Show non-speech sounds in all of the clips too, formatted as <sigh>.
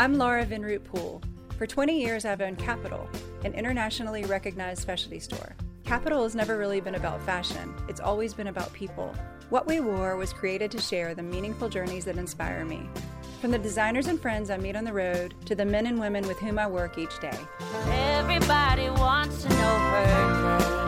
I'm Laura Vinroot Poole. For 20 years, I've owned Capitol, an internationally recognized specialty store. Capitol has never really been about fashion, it's always been about people. What We Wore was created to share the meaningful journeys that inspire me. From the designers and friends I meet on the road to the men and women with whom I work each day. Everybody wants to know her name.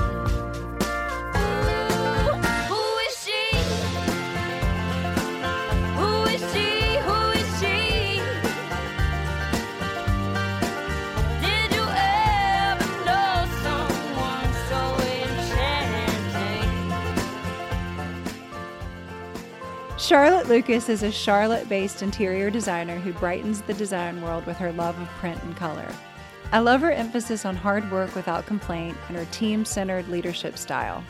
Charlotte Lucas is a Charlotte based interior designer who brightens the design world with her love of print and color. I love her emphasis on hard work without complaint and her team centered leadership style.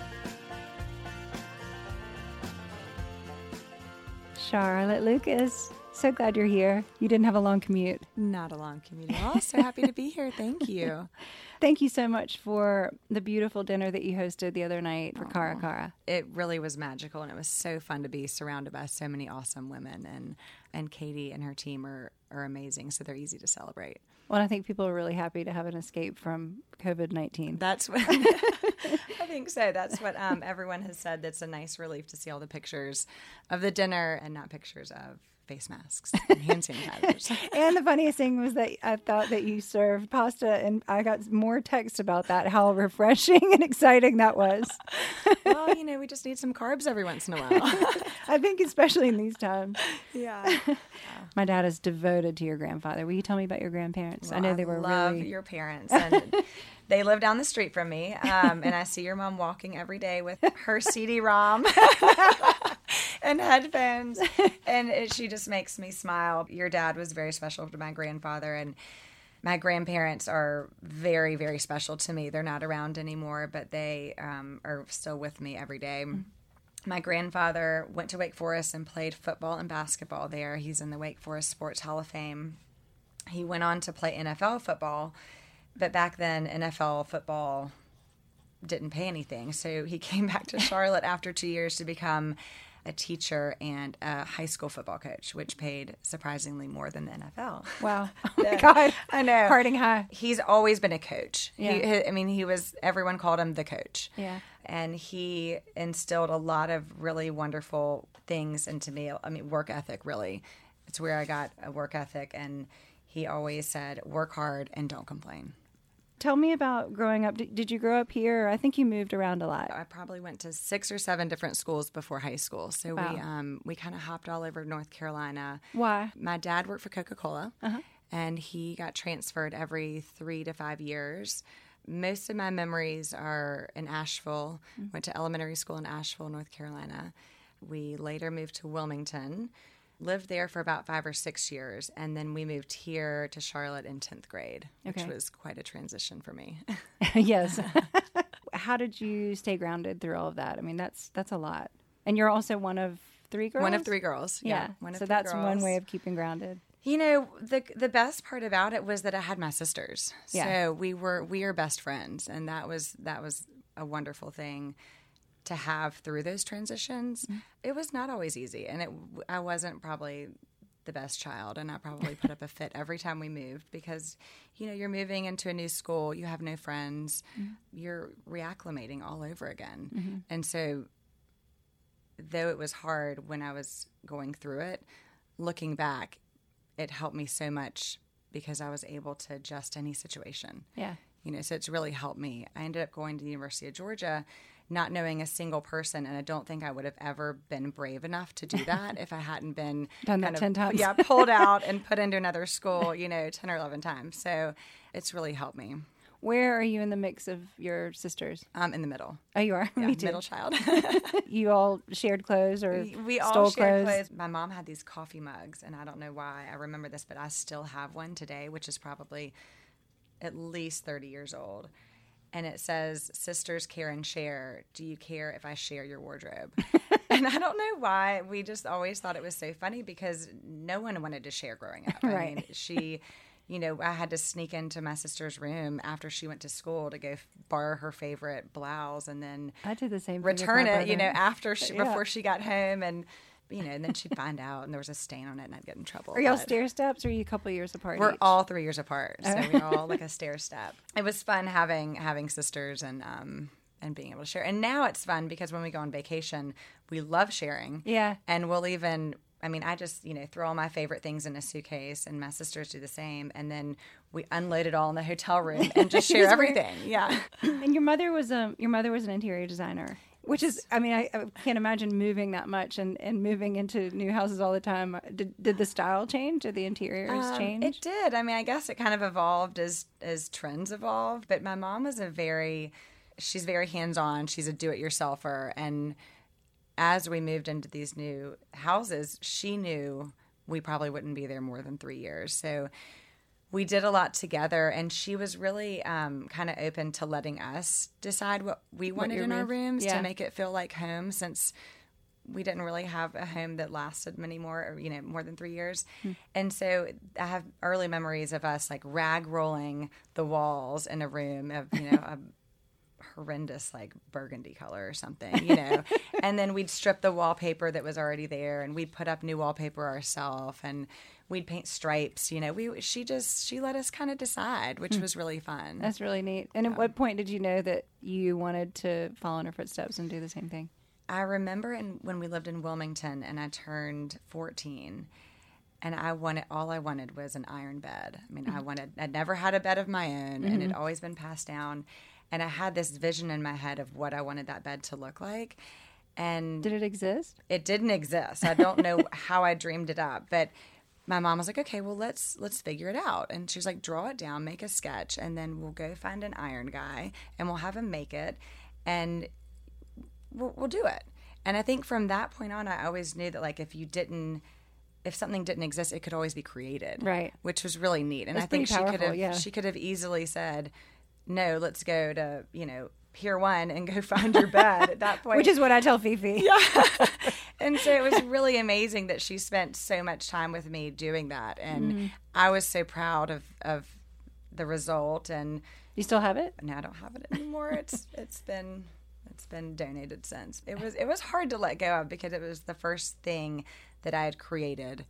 Charlotte Lucas, so glad you're here. You didn't have a long commute. Not a long commute at all. So happy to be here. Thank you. <laughs> Thank you so much for the beautiful dinner that you hosted the other night for Cara Cara. It really was magical, and it was so fun to be surrounded by so many awesome women. And and Katie and her team are are amazing. So they're easy to celebrate. Well, I think people are really happy to have an escape from COVID 19. That's what <laughs> I think. So that's what um, everyone has said. That's a nice relief to see all the pictures of the dinner and not pictures of face masks and hand sanitizers. And the funniest thing was that I thought that you served pasta, and I got more text about that, how refreshing and exciting that was. well, you know, we just need some carbs every once in a while. <laughs> I think, especially in these times. yeah. <laughs> My dad is devoted to your grandfather. Will you tell me about your grandparents? I know they were love really. your parents, <laughs> and they live down the street from me. Um, and I see your mom walking every day with her CD-ROM <laughs> and headphones, and it, she just makes me smile. Your dad was very special to my grandfather, and my grandparents are very, very special to me. They're not around anymore, but they um, are still with me every day. My grandfather went to Wake Forest and played football and basketball there. He's in the Wake Forest Sports Hall of Fame. He went on to play NFL football, but back then, NFL football didn't pay anything. So he <laughs> came back to Charlotte after two years to become a teacher and a high school football coach, which paid surprisingly more than the NFL. Wow. Oh <laughs> my God. <laughs> I know. Harding high. He's always been a coach. Yeah. he- I mean, he was, everyone called him the coach. Yeah. And he instilled a lot of really wonderful things into me. I mean, work ethic, really. It's where I got a work ethic. And he always said, work hard and don't complain. Tell me about growing up. Did, did you grow up here? I think you moved around a lot. I probably went to six or seven different schools before high school. So Wow. we um, we kind of hopped all over North Carolina. Why? My dad worked for Coca Cola, and he got transferred every three to five years. Most of my memories are in Asheville. Went to elementary school in Asheville, North Carolina. We later moved to Wilmington, lived there for about five or six years, and then we moved here to Charlotte in tenth grade, which was quite a transition for me. <laughs> <laughs> yes. <laughs> How did you stay grounded through all of that? I mean, that's that's a lot. And you're also one of three girls. One of three girls. Yeah. one of so that's one way of keeping grounded. You know, the the best part about it was that I had my sisters. Yeah. So we were we are best friends and that was that was a wonderful thing to have through those transitions. Mm-hmm. It was not always easy and it I wasn't probably the best child and I probably put up a fit every time we moved because you know, you're moving into a new school, you have no friends, mm-hmm. you're reacclimating all over again. Mm-hmm. And so though it was hard when I was going through it, looking back, it helped me so much because I was able to adjust any situation. Yeah. You know, so it's really helped me. I ended up going to the University of Georgia, not knowing a single person, and I don't think I would have ever been brave enough to do <laughs> that if I hadn't been Done that of- 10 times. Yeah, pulled <laughs> out and put into another school, you know, ten or eleven times. So it's really helped me. Where are you in the mix of your sisters? I'm in the middle. Oh, you are. Yeah, <laughs> Me too. middle child. You all shared clothes or We- we all stole shared clothes. clothes. My mom had these coffee mugs, and I don't know why I remember this, but I still have one today, which is probably at least 30 years old. And it says, Sisters care and share. Do you care if I share your wardrobe? <laughs> and I don't know why. We just always thought it was so funny because no one wanted to share growing up. I Right. mean, <laughs> she. You know, I had to sneak into my sister's room after she went to school to go f- borrow her favorite blouse and then I did the same. thing return it, you know, after she, Yeah. before she got home, and you know, and then she'd find out, and there was a stain on it, and I'd get in trouble. Are y'all stair steps? Or are you a couple years apart? We're each? all three years apart, so we're <laughs> all like a stair step. It was fun having having sisters and um and being able to share. And now it's fun because when we go on vacation, we love sharing. Yeah. And we'll even I mean, I just, you know, throw all my favorite things in a suitcase and my sisters do the same. And then we unload it all in the hotel room and just <laughs> share everything. Yeah. <clears throat> And your mother was a your mother was an interior designer, which is I mean I, I can't imagine moving that much and, and moving into new houses all the time. Did did the style change? Did the interiors Um, change? It did. I mean, I guess it kind of evolved as as trends evolved. But my mom was a very, she's very hands on. She's a do it yourselfer, and as we moved into these new houses, she knew we probably wouldn't be there more than three years. So we did a lot together, and she was really um, kind of open to letting us decide what we wanted your in our rooms yeah. to make it feel like home since we didn't really have a home that lasted many more, or, you know, more than three years. Hmm. And so I have early memories of us like rag rolling the walls in a room of, you know, a <laughs> horrendous like burgundy color or something, you know. <laughs> and then we'd strip the wallpaper that was already there and we'd put up new wallpaper ourselves and we'd paint stripes, you know. We she just she let us kind of decide, which hmm. was really fun. That's really neat. And at what point did you know that you wanted to follow in her footsteps and do the same thing? I remember in, when we lived in Wilmington and I turned 14 and I wanted all I wanted was an iron bed. I mean, I mm-hmm. wanted I'd never had a bed of my own and it mm-hmm. always been passed down and I had this vision in my head of what I wanted that bed to look like. And Did it exist? it didn't exist. I don't know <laughs> how I dreamed it up, but my mom was like, "Okay, well let's let's figure it out." And she was like, "Draw it down, make a sketch, and then we'll go find an iron guy and we'll have him make it, and we'll, we'll do it." And I think from that point on, I always knew that like if you didn't, if something didn't exist, it could always be created, Right. Which was really neat. And That's I think she could have yeah. she could have easily said, "No, let's go to you know." Pier one and go find your bed at that <laughs> point. Which is what I tell Fifi. Yeah. <laughs> and so it was really amazing that she spent so much time with me doing that and mm-hmm. i was so proud of of the result and You still have it? now i don't have it anymore it's <laughs> it's been it's been donated since it was it was hard to let go of because it was the first thing that i had created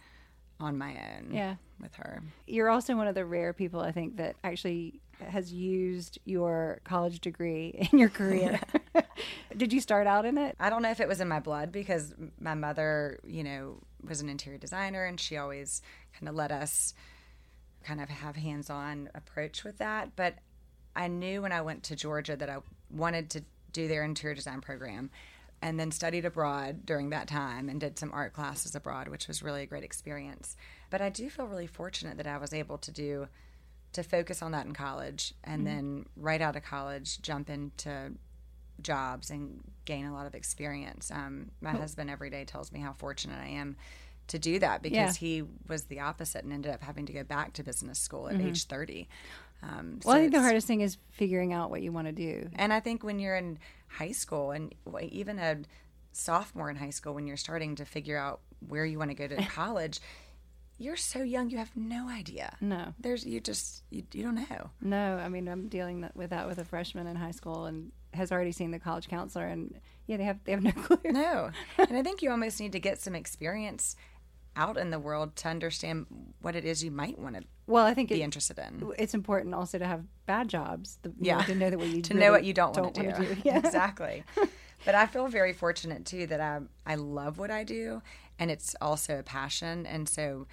on my own Yeah. with her You're also one of the rare people I think that actually has used your college degree <laughs> in your career. <laughs> <laughs> Did you start out in it? I don't know if it was in my blood because my mother, you know, was an interior designer and she always kind of let us kind of have hands-on approach with that, but I knew when I went to Georgia that I wanted to do their interior design program and then studied abroad during that time and did some art classes abroad, which was really a great experience. But I do feel really fortunate that I was able to do to focus on that in college and then right out of college jump into jobs and gain a lot of experience. Um, my husband every day tells me how fortunate I am to do that because Yeah. he was the opposite and ended up having to go back to business school at age 30. Um, Well, so I think the hardest thing is figuring out what you want to do. and I think when you're in high school and even a sophomore in high school, when you're starting to figure out where you want to go to <laughs> college, you're so young, you have no idea. No. There's, you just, you, you don't know. No, I mean I'm dealing with that with a freshman in high school and has already seen the college counselor and yeah they have they have no <laughs> clue. No. <laughs> and I think you almost need to get some experience out in the world to understand what it is you might want to Well, I think be it, interested in. it's important also to have bad jobs. The, you Yeah. know, to know that what <laughs> you to really know what you don't, want to wanna do. <laughs> Yeah. exactly. <laughs> but I feel very fortunate too that I I love what I do and it's also a passion and so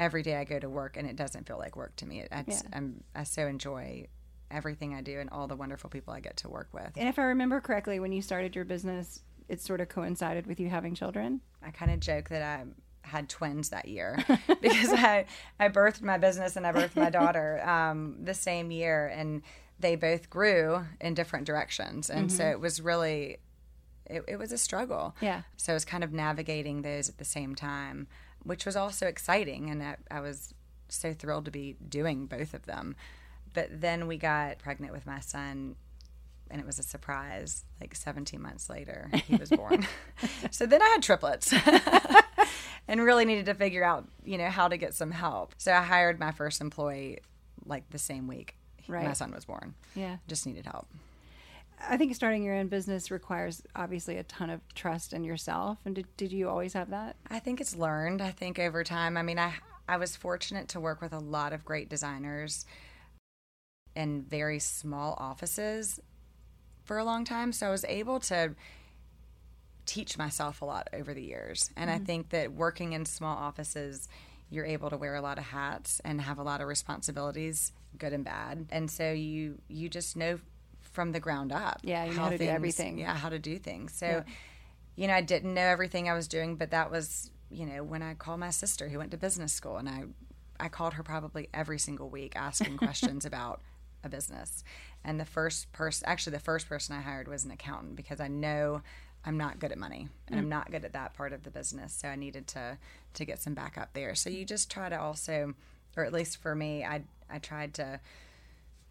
every day I go to work and it doesn't feel like work to me. It, Yeah. I'm, I so enjoy everything I do and all the wonderful people I get to work with. And if I remember correctly, when you started your business, it sort of coincided with you having children. I kind of joke that I had twins that year <laughs> because I I birthed my business and I birthed my daughter um, the same year, and they both grew in different directions, and so it was really it, it was a struggle. Yeah. So I was kind of navigating those at the same time, which was also exciting, and I, I was so thrilled to be doing both of them. But then we got pregnant with my son and it was a surprise. Like 17 months later, he was born. <laughs> so then I had triplets <laughs> and really needed to figure out, you know, how to get some help. So I hired my first employee like the same week my son was born. Yeah. Just needed help. I think starting your own business requires obviously a ton of trust in yourself. And did, did you always have that? I think it's learned. I think over time. I mean, I I was fortunate to work with a lot of great designers in very small offices for a long time, so I was able to teach myself a lot over the years. And I mm-hmm. think that working in small offices, you're able to wear a lot of hats and have a lot of responsibilities, good and bad. And so you you just know from the ground up. Yeah, you know how to do everything. Yeah, how to do things. So, you know, I didn't know everything I was doing, but that was, you know, when I called my sister who went to business school and I I called her probably every single week asking <laughs> questions about a business. And the first person, actually, the first person I hired was an accountant because I know I'm not good at money and I'm not good at that part of the business. So I needed to to get some backup there. So you just try to also, or at least for me, I I tried to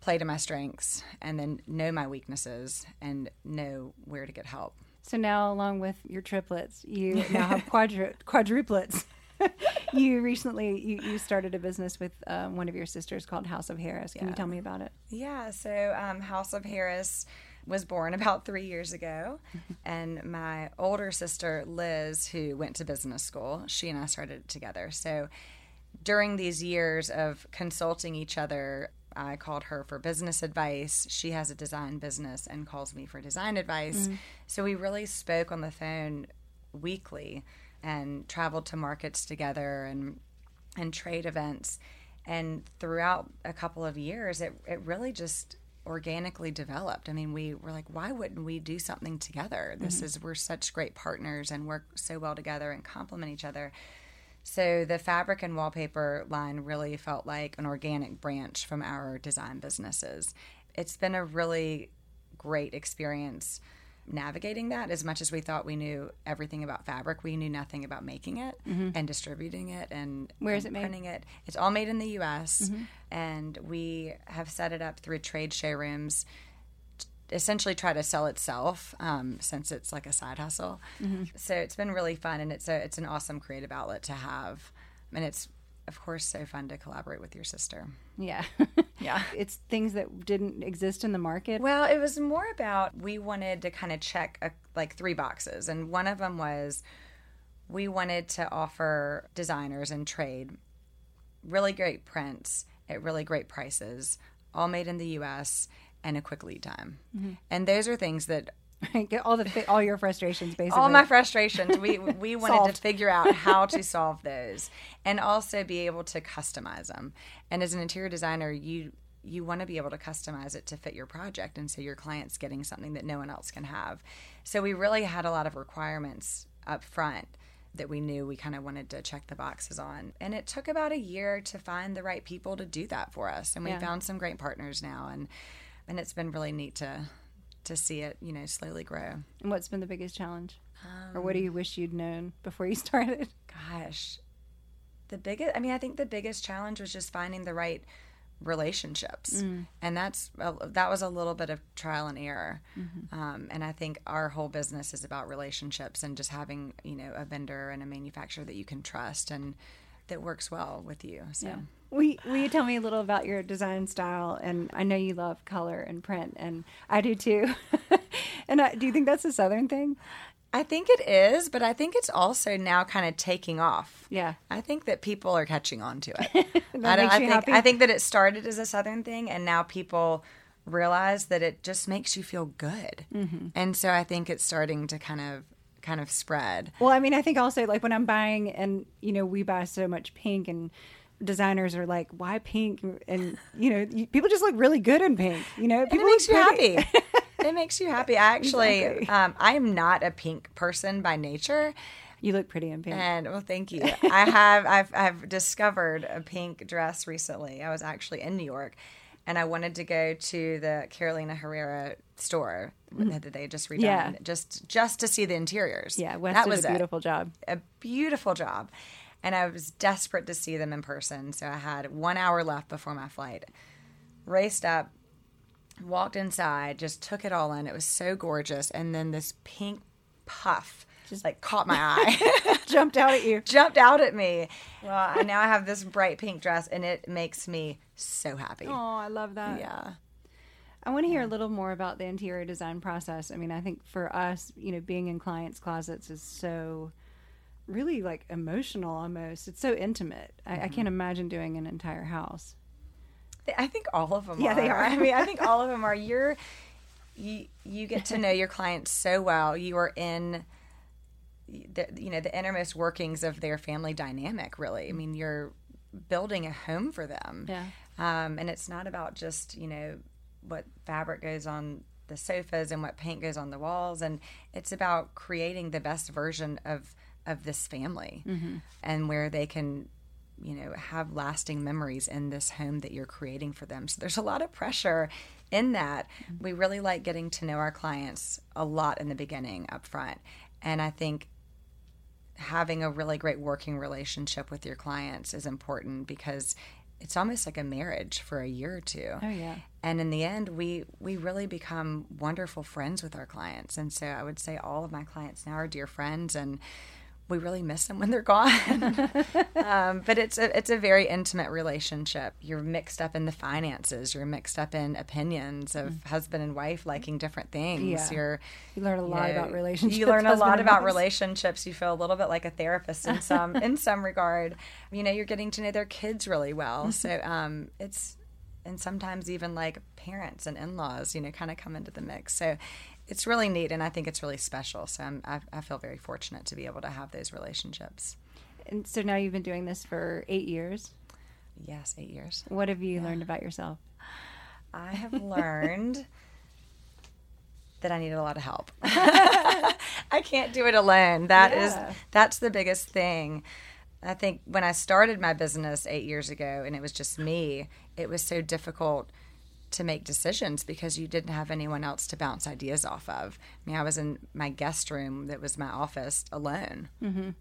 play to my strengths and then know my weaknesses and know where to get help. So now, along with your triplets, you <laughs> now have quadru- quadruplets. <laughs> you recently you, you started a business with um, one of your sisters called House of Harris. Can you Yeah. tell me about it? Yeah, so um, House of Harris was born <laughs> about three years ago, and my older sister Liz, who went to business school, she and I started it together. So during these years of consulting each other, I called her for business advice. She has a design business and calls me for design advice. Mm. So we really spoke on the phone weekly and traveled to markets together and and trade events. And throughout a couple of years, it, it really just organically developed. I mean, we were like, why wouldn't we do something together? This mm-hmm. is, we're such great partners and work so well together and complement each other. So the fabric and wallpaper line really felt like an organic branch from our design businesses. It's been a really great experience navigating that as much as we thought we knew everything about fabric we knew nothing about making it and distributing it and Mm-hmm. Where is and it made? Mm-hmm. printing it it's all made in the us and we have set it up through trade showrooms essentially try to sell itself um, since it's like a side hustle. Mm-hmm. So it's been really fun, and it's a it's an awesome creative outlet to have, and it's of course so fun to collaborate with your sister. Yeah. <laughs> Yeah. <laughs> it's things that didn't exist in the market. Well, it was more about we wanted to kind of check a, like three boxes, and one of them was we wanted to offer designers and trade really great prints at really great prices, all made in the U.S. and a quick lead time. Mm-hmm. And those are things that <laughs> Get all the all your frustrations basically. all my frustrations. We <laughs> we wanted to figure out <laughs> how to solve those and also be able to customize them and as an interior designer you you want to be able to customize it to fit your project and so your client's getting something that no one else can have. So we really had a lot of requirements up front that we knew we kind of wanted to check the boxes on. And it took about a year to find the right people to do that for us. And we Yeah. found some great partners now and and it's been really neat to to see it you know slowly grow And what's been the biggest challenge? or what do Um, you wish you'd known before you <laughs> started? gosh the biggest i mean i think the biggest challenge was just finding the right relationships Mm. and that's uh, that was a little bit of trial and error Mm-hmm. um, and i think our whole business is about relationships and just having you know a vendor and a manufacturer that you can trust and that works well with you so Will you, will you tell me a little about your design style? And I know you love color and print, and I do too. <laughs> and I, do you think that's a Southern thing? i think it is but i think it's also now kind of taking off Yeah. I think that people are catching on to it. <laughs> That I, I you think happy? I think that it started as a southern thing, and now people realize that it just makes you feel good. Mm-hmm. And so I think it's starting to kind of kind of spread. Well, I mean, I think also like when I'm buying, and you know, we buy so much pink, and designers are like, "Why pink?" And you know, you, people just look really good in pink. You know, And people it makes you pretty. happy. <laughs> it makes you happy. I actually, Exactly. um, I am not a pink person by nature. You look pretty in pink. And well, thank you. <laughs> I have I've I've discovered a pink dress recently. I was actually in New York, and I wanted to go to the Carolina Herrera store mm-hmm. that they just redone, Yeah. just just to see the interiors. yeah, West that was a beautiful job. a beautiful job. And I was desperate to see them in person. So I had one hour left before my flight. Raced up, walked inside, just took it all in. It was so gorgeous. And then this pink puff just like caught my <laughs> eye, <laughs> Jumped out at you. jumped out at me. Well, I now I have this bright pink dress and it makes me so happy. Oh, I love that. Yeah. I want to hear a little more about the interior design process. I mean, I think for us, you know, being in clients' closets is so really like emotional almost. It's so intimate. I, I can't mm-hmm. imagine doing an entire house. I think all of them Yeah, are. they are. <laughs> I mean, I think all of them are. You're you you get to know your clients so well. You are in the you know the innermost workings of their family dynamic. Really, I mm. mean, you're building a home for them. Yeah. Um, and it's not about just you know what fabric goes on the sofas and what paint goes on the walls, and it's about creating the best version of of this family, mm-hmm. and where they can you know have lasting memories in this home that you're creating for them. So there's a lot of pressure in that. Mm-hmm. We really like getting to know our clients a lot in the beginning up front. And i think having a really great working relationship with your clients is important because it's almost like a marriage for a year or two Oh, yeah. and in the end we we really become wonderful friends with our clients and so i would say all of my clients now are dear friends and we really miss them when they're gone <laughs> um, but it's a it's a very intimate relationship you're mixed up in the finances you're mixed up in opinions of husband and wife liking different things. Yeah. you're You learn a lot you know, about relationships. You learn a lot about relationships. You feel a little bit like a therapist in some <laughs> in some regard. You know, you're getting to know their kids really well. So um, it's and sometimes even like parents and in-laws, you know, kind of come into the mix. So it's really neat, and I think it's really special. So I'm, I, I feel very fortunate to be able to have those relationships. And so now you've been doing this for eight years. Yes, eight years. What have you learned about yourself? I have learned <laughs> that I needed a lot of help. <laughs> I can't do it alone. That is Yeah. that's the biggest thing. I think when I started my business 8 years ago and it was just me, it was so difficult to make decisions because you didn't have anyone else to bounce ideas off of. I mean, I was in my guest room that was my office alone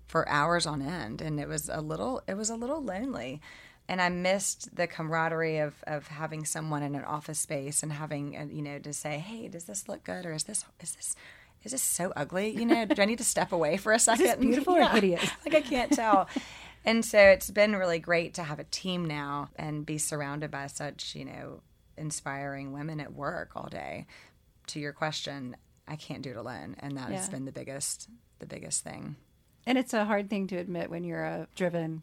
for hours on end, and it was a little it was a little lonely. And I missed the camaraderie of, of having someone in an office space and having uh, you know to say, hey, does this look good or is this is this is this so ugly? You know, do I need to step away for a second? <laughs> beautiful or hideous? <laughs> like I can't tell. and so it's been really great to have a team now and be surrounded by such, you know, inspiring women at work all day. To your question, I can't do it alone, and that has been the biggest the biggest thing. And it's a hard thing to admit when you're a driven,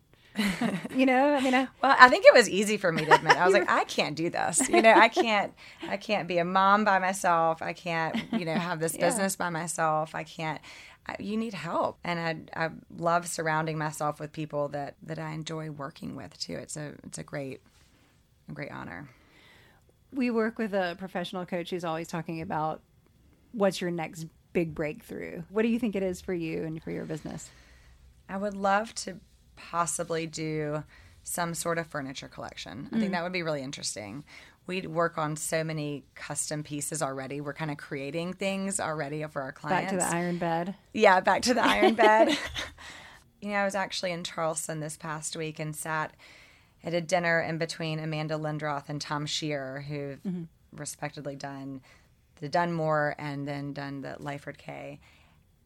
<laughs> you know, I mean, I, Well, I think it was easy for me to admit. I was <laughs> like, I can't do this. You know, I can't. I can't be a mom by myself. I can't. You know, have this <laughs> Yeah. business by myself. I can't. I, you need help, and I I love surrounding myself with people that that I enjoy working with too. It's a it's a great a great honor. We work with a professional coach who's always talking about what's your next big breakthrough. What do you think it is for you and for your business? I would love to possibly do some sort of furniture collection. I think mm. that would be really interesting. We work on so many custom pieces already. We're kind of creating things already for our clients. Back to the iron bed. Yeah, back to the iron bed. <laughs> you know, I was actually in Charleston this past week and sat at a dinner in between Amanda Lindroth and Tom Scheerer, who've respectively done the Dunmore and then done the Lyford Cay.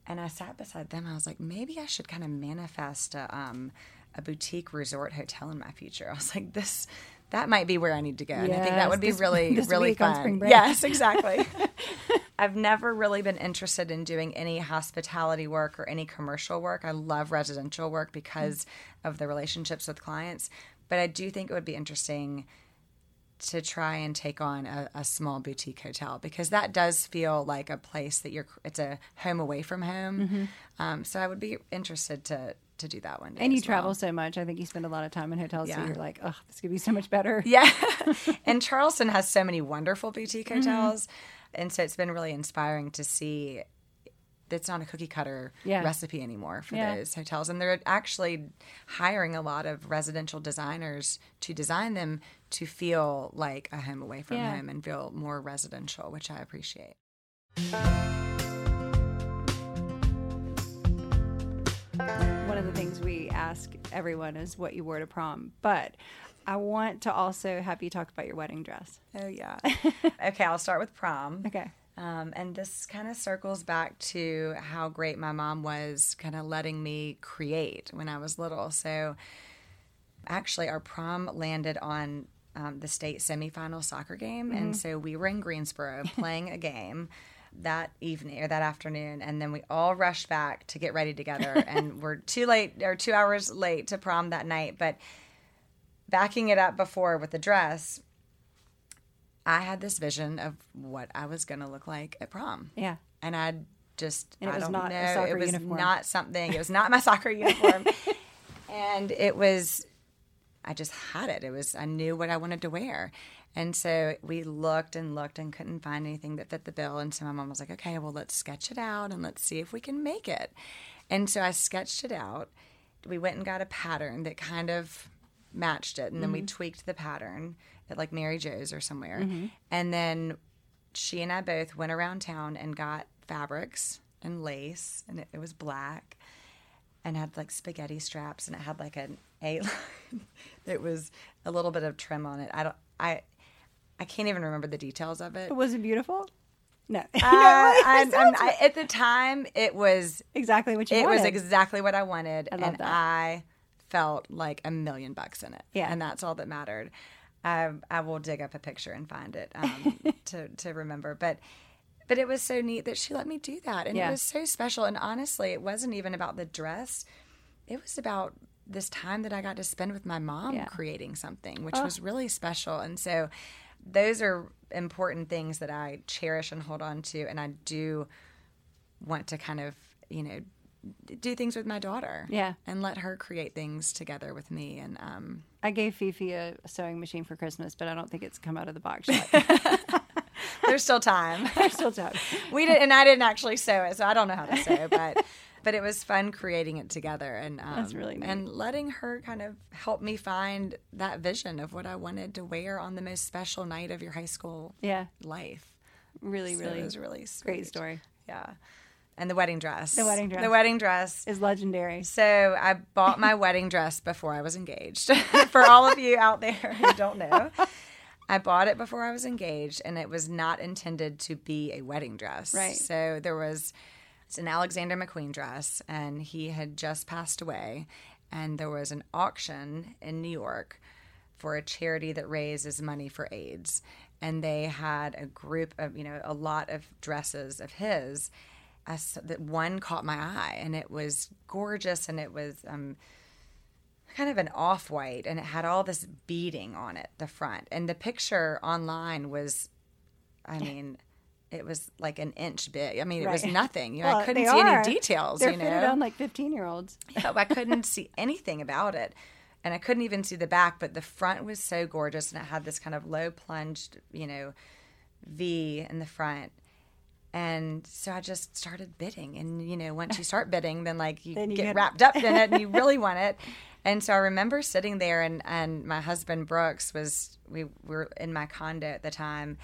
And I sat beside them. I was like, maybe I should kind of manifest a, um, a boutique resort hotel in my future. <laughs> I was like, this. That might be where I need to go. And I think that would be this- really, this really fun. Yes, exactly. <laughs> <laughs> I've never really been interested in doing any hospitality work or any commercial work. I love residential work because of the relationships with clients. But I do think it would be interesting to try and take on a, a small boutique hotel because that does feel like a place that you're, it's a home away from home. Um, so I would be interested to, to do that one day. And you as well. travel so much. I think you spend a lot of time in hotels, so Yeah. you're like, oh, this could be so much better. <laughs> Yeah. <laughs> and Charleston has so many wonderful boutique Mm-hmm. hotels. And so it's been really inspiring to see it's not a cookie cutter Yeah. recipe anymore for Yeah. those hotels. And they're actually hiring a lot of residential designers to design them to feel like a home away from Yeah. home and feel more residential, which I appreciate. One of the things we ask everyone is what you wore to prom, but I want to also have you talk about your wedding dress. Oh, yeah. <laughs> okay, I'll start with prom. Okay. Um, and this kind of circles back to how great my mom was kind of letting me create when I was little. So actually, our prom landed on um, the state semifinal soccer game, and so we were in Greensboro <laughs> playing a game that evening or that afternoon, and then we all rushed back to get ready together, <laughs> and we're too late or two hours late to prom that night. But backing it up before with the dress, I had this vision of what I was going to look like at prom Yeah. and I just And it I was don't not know. it was uniform. not something. It was not my <laughs> soccer uniform, <laughs> and it was. I just had it. It was. I knew what I wanted to wear, and so we looked and looked and couldn't find anything that fit the bill. And so my mom was like, "Okay, well, let's sketch it out and let's see if we can make it." And so I sketched it out. We went and got a pattern that kind of matched it, and then we Mm-hmm. tweaked the pattern at like Mary Jo's or somewhere, and then she and I both went around town and got fabrics and lace, and it, it was black and had like spaghetti straps, and it had like an A <laughs> line. it was a little bit of trim on it. I don't, I, I can't even remember the details of it. Was it beautiful? No. <laughs> Uh, <laughs> I, I'm- I- at the time, it was exactly what you it wanted. was exactly what I wanted, I love and that. I felt like a million bucks in it. Yeah. and that's all that mattered. I I will dig up a picture and find it um, <laughs> to to remember, but. But it was so neat that she let me do that, and Yeah. it was so special. And honestly, it wasn't even about the dress; it was about this time that I got to spend with my mom Yeah. creating something, which was really special. And so, those are important things that I cherish and hold on to, and I do want to kind of, you know, do things with my daughter. Yeah. And let her create things together with me. And um, I gave Fifi a sewing machine for Christmas, but I don't think it's come out of the box yet. <laughs> <laughs> there's still time. <laughs> There's still time. we did, and I didn't actually sew it, so I don't know how to sew, but. But it was fun creating it together, and um, That's really neat. and letting her kind of help me find that vision of what I wanted to wear on the most special night of your high school Yeah. life. Really, So really it was really sweet. great story. Yeah, and the wedding dress. The wedding dress. The wedding dress. Is legendary. So I bought my wedding dress before I was engaged. <laughs> For all of you out there who <laughs> don't know, I bought it before I was engaged, and it was not intended to be a wedding dress. Right. So there was it's an Alexander McQueen dress, and he had just passed away, and there was an auction in New York for a charity that raises money for AIDS. And they had a group of, you know, a lot of dresses of his. I that one caught my eye, and it was gorgeous, and it was um, kind of an off white, and it had all this beading on it, the front. And the picture online was, I mean, it was like an inch big. I mean, it was <laughs> nothing. You know, Well, I couldn't see are. any details. They're you know, fitted on like 15 year olds. yeah, <laughs> I couldn't see anything about it. And I couldn't even see the back, but the front was so gorgeous and it had this kind of low plunged, you know, V in the front. And so I just started bidding. And, you know, once you start bidding, then like you, Then you get, get- wrapped up in it and you really want it. <laughs> And so I remember sitting there and, and my husband Brooks was, we were in my condo at the time.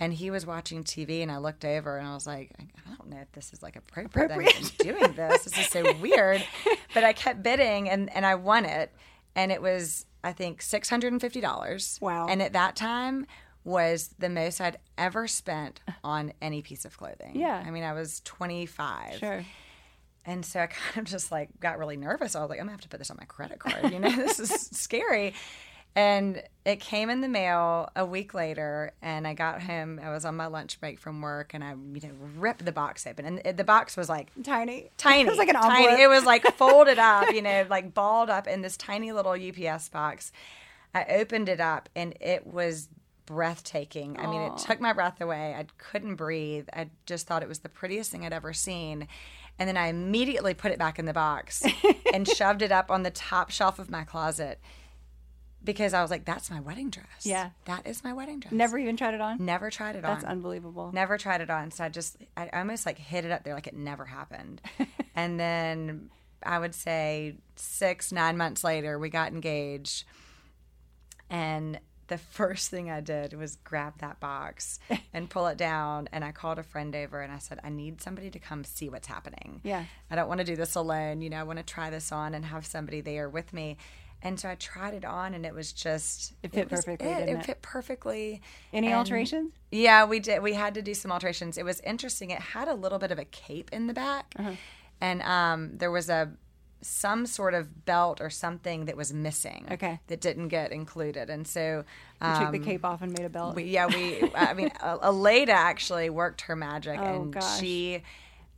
And he was watching TV, and I looked over, and I was like, "I don't know if this is like appropriate. that I'm doing this. This is so weird." <laughs> But I kept bidding, and and I won it, and it was I think six hundred and fifty dollars. Wow. And at that time was the most I'd ever spent <laughs> on any piece of clothing. Yeah. I mean, I was twenty five. Sure. And so I <laughs> kind of just like got really nervous. I was like, I'm gonna have to put this on my credit card. You know, <laughs> this is scary. And it came in the mail a week later, and I got home. I was on my lunch break from work, and I, you know, ripped the box open, and it- the box was like Tiny. tiny. It was like an tiny. envelope. It was like folded up, you know, like balled up in this tiny little UPS box. I opened it up, and it was breathtaking. I mean, it took my breath away. I couldn't breathe. I just thought it was the prettiest thing I'd ever seen. And then I immediately put it back in the box <laughs> and shoved it up on the top shelf of my closet because I was like, that's my wedding dress. Yeah. That is my wedding dress. Never even tried it on? Never tried it That's on. That's unbelievable. Never tried it on. So I just, I almost like hid it up there like it never happened. <laughs> and then I would say six, nine months later, we got engaged. And the first thing I did was grab that box <laughs> and pull it down. And I called a friend over and I said, I need somebody to come see what's happening. Yeah. I don't want to do this alone. You know, I want to try this on and have somebody there with me. And so I tried it on and it was just, It fit perfectly, It, didn't it it? fit perfectly. Any And- alterations? yeah, we did. We had to do some alterations. It was interesting. It had a little bit of a cape in the back, Uh-huh. and um, there was a some sort of belt or something that was missing. Okay. That didn't get included, and so You took the um, cape off and made a belt. we, yeah, we. I <laughs> mean, Aleda actually worked her magic, Oh, and gosh. she,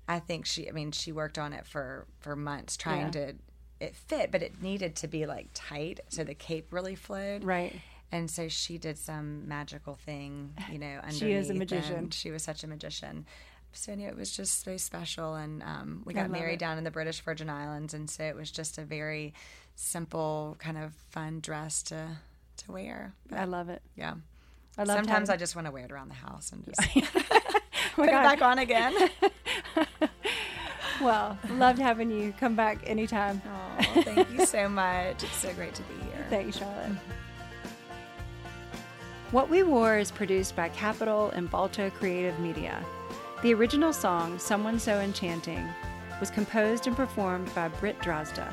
I think she. I mean, she worked on it for for months trying Yeah. to it fit, but it needed to be like tight so the cape really flowed. right. And so she did some magical thing, you know. Underneath She is a magician. She was such a magician. So anyway, it was just so special, and um, we got married it. down in the British Virgin Islands, and so it was just a very simple, kind of fun dress to to wear. But, I love it. yeah. I love Sometimes I just want to wear it around the house and just <laughs> <laughs> Oh put my it back on again. <laughs> Well, loved having you come back anytime. oh, thank you so much. It's so great to be here. Thank you, Charlotte. What We Wore is produced by Capitol and Balto Creative Media. The original song, Someone So Enchanting, was composed and performed by Britt Drozda.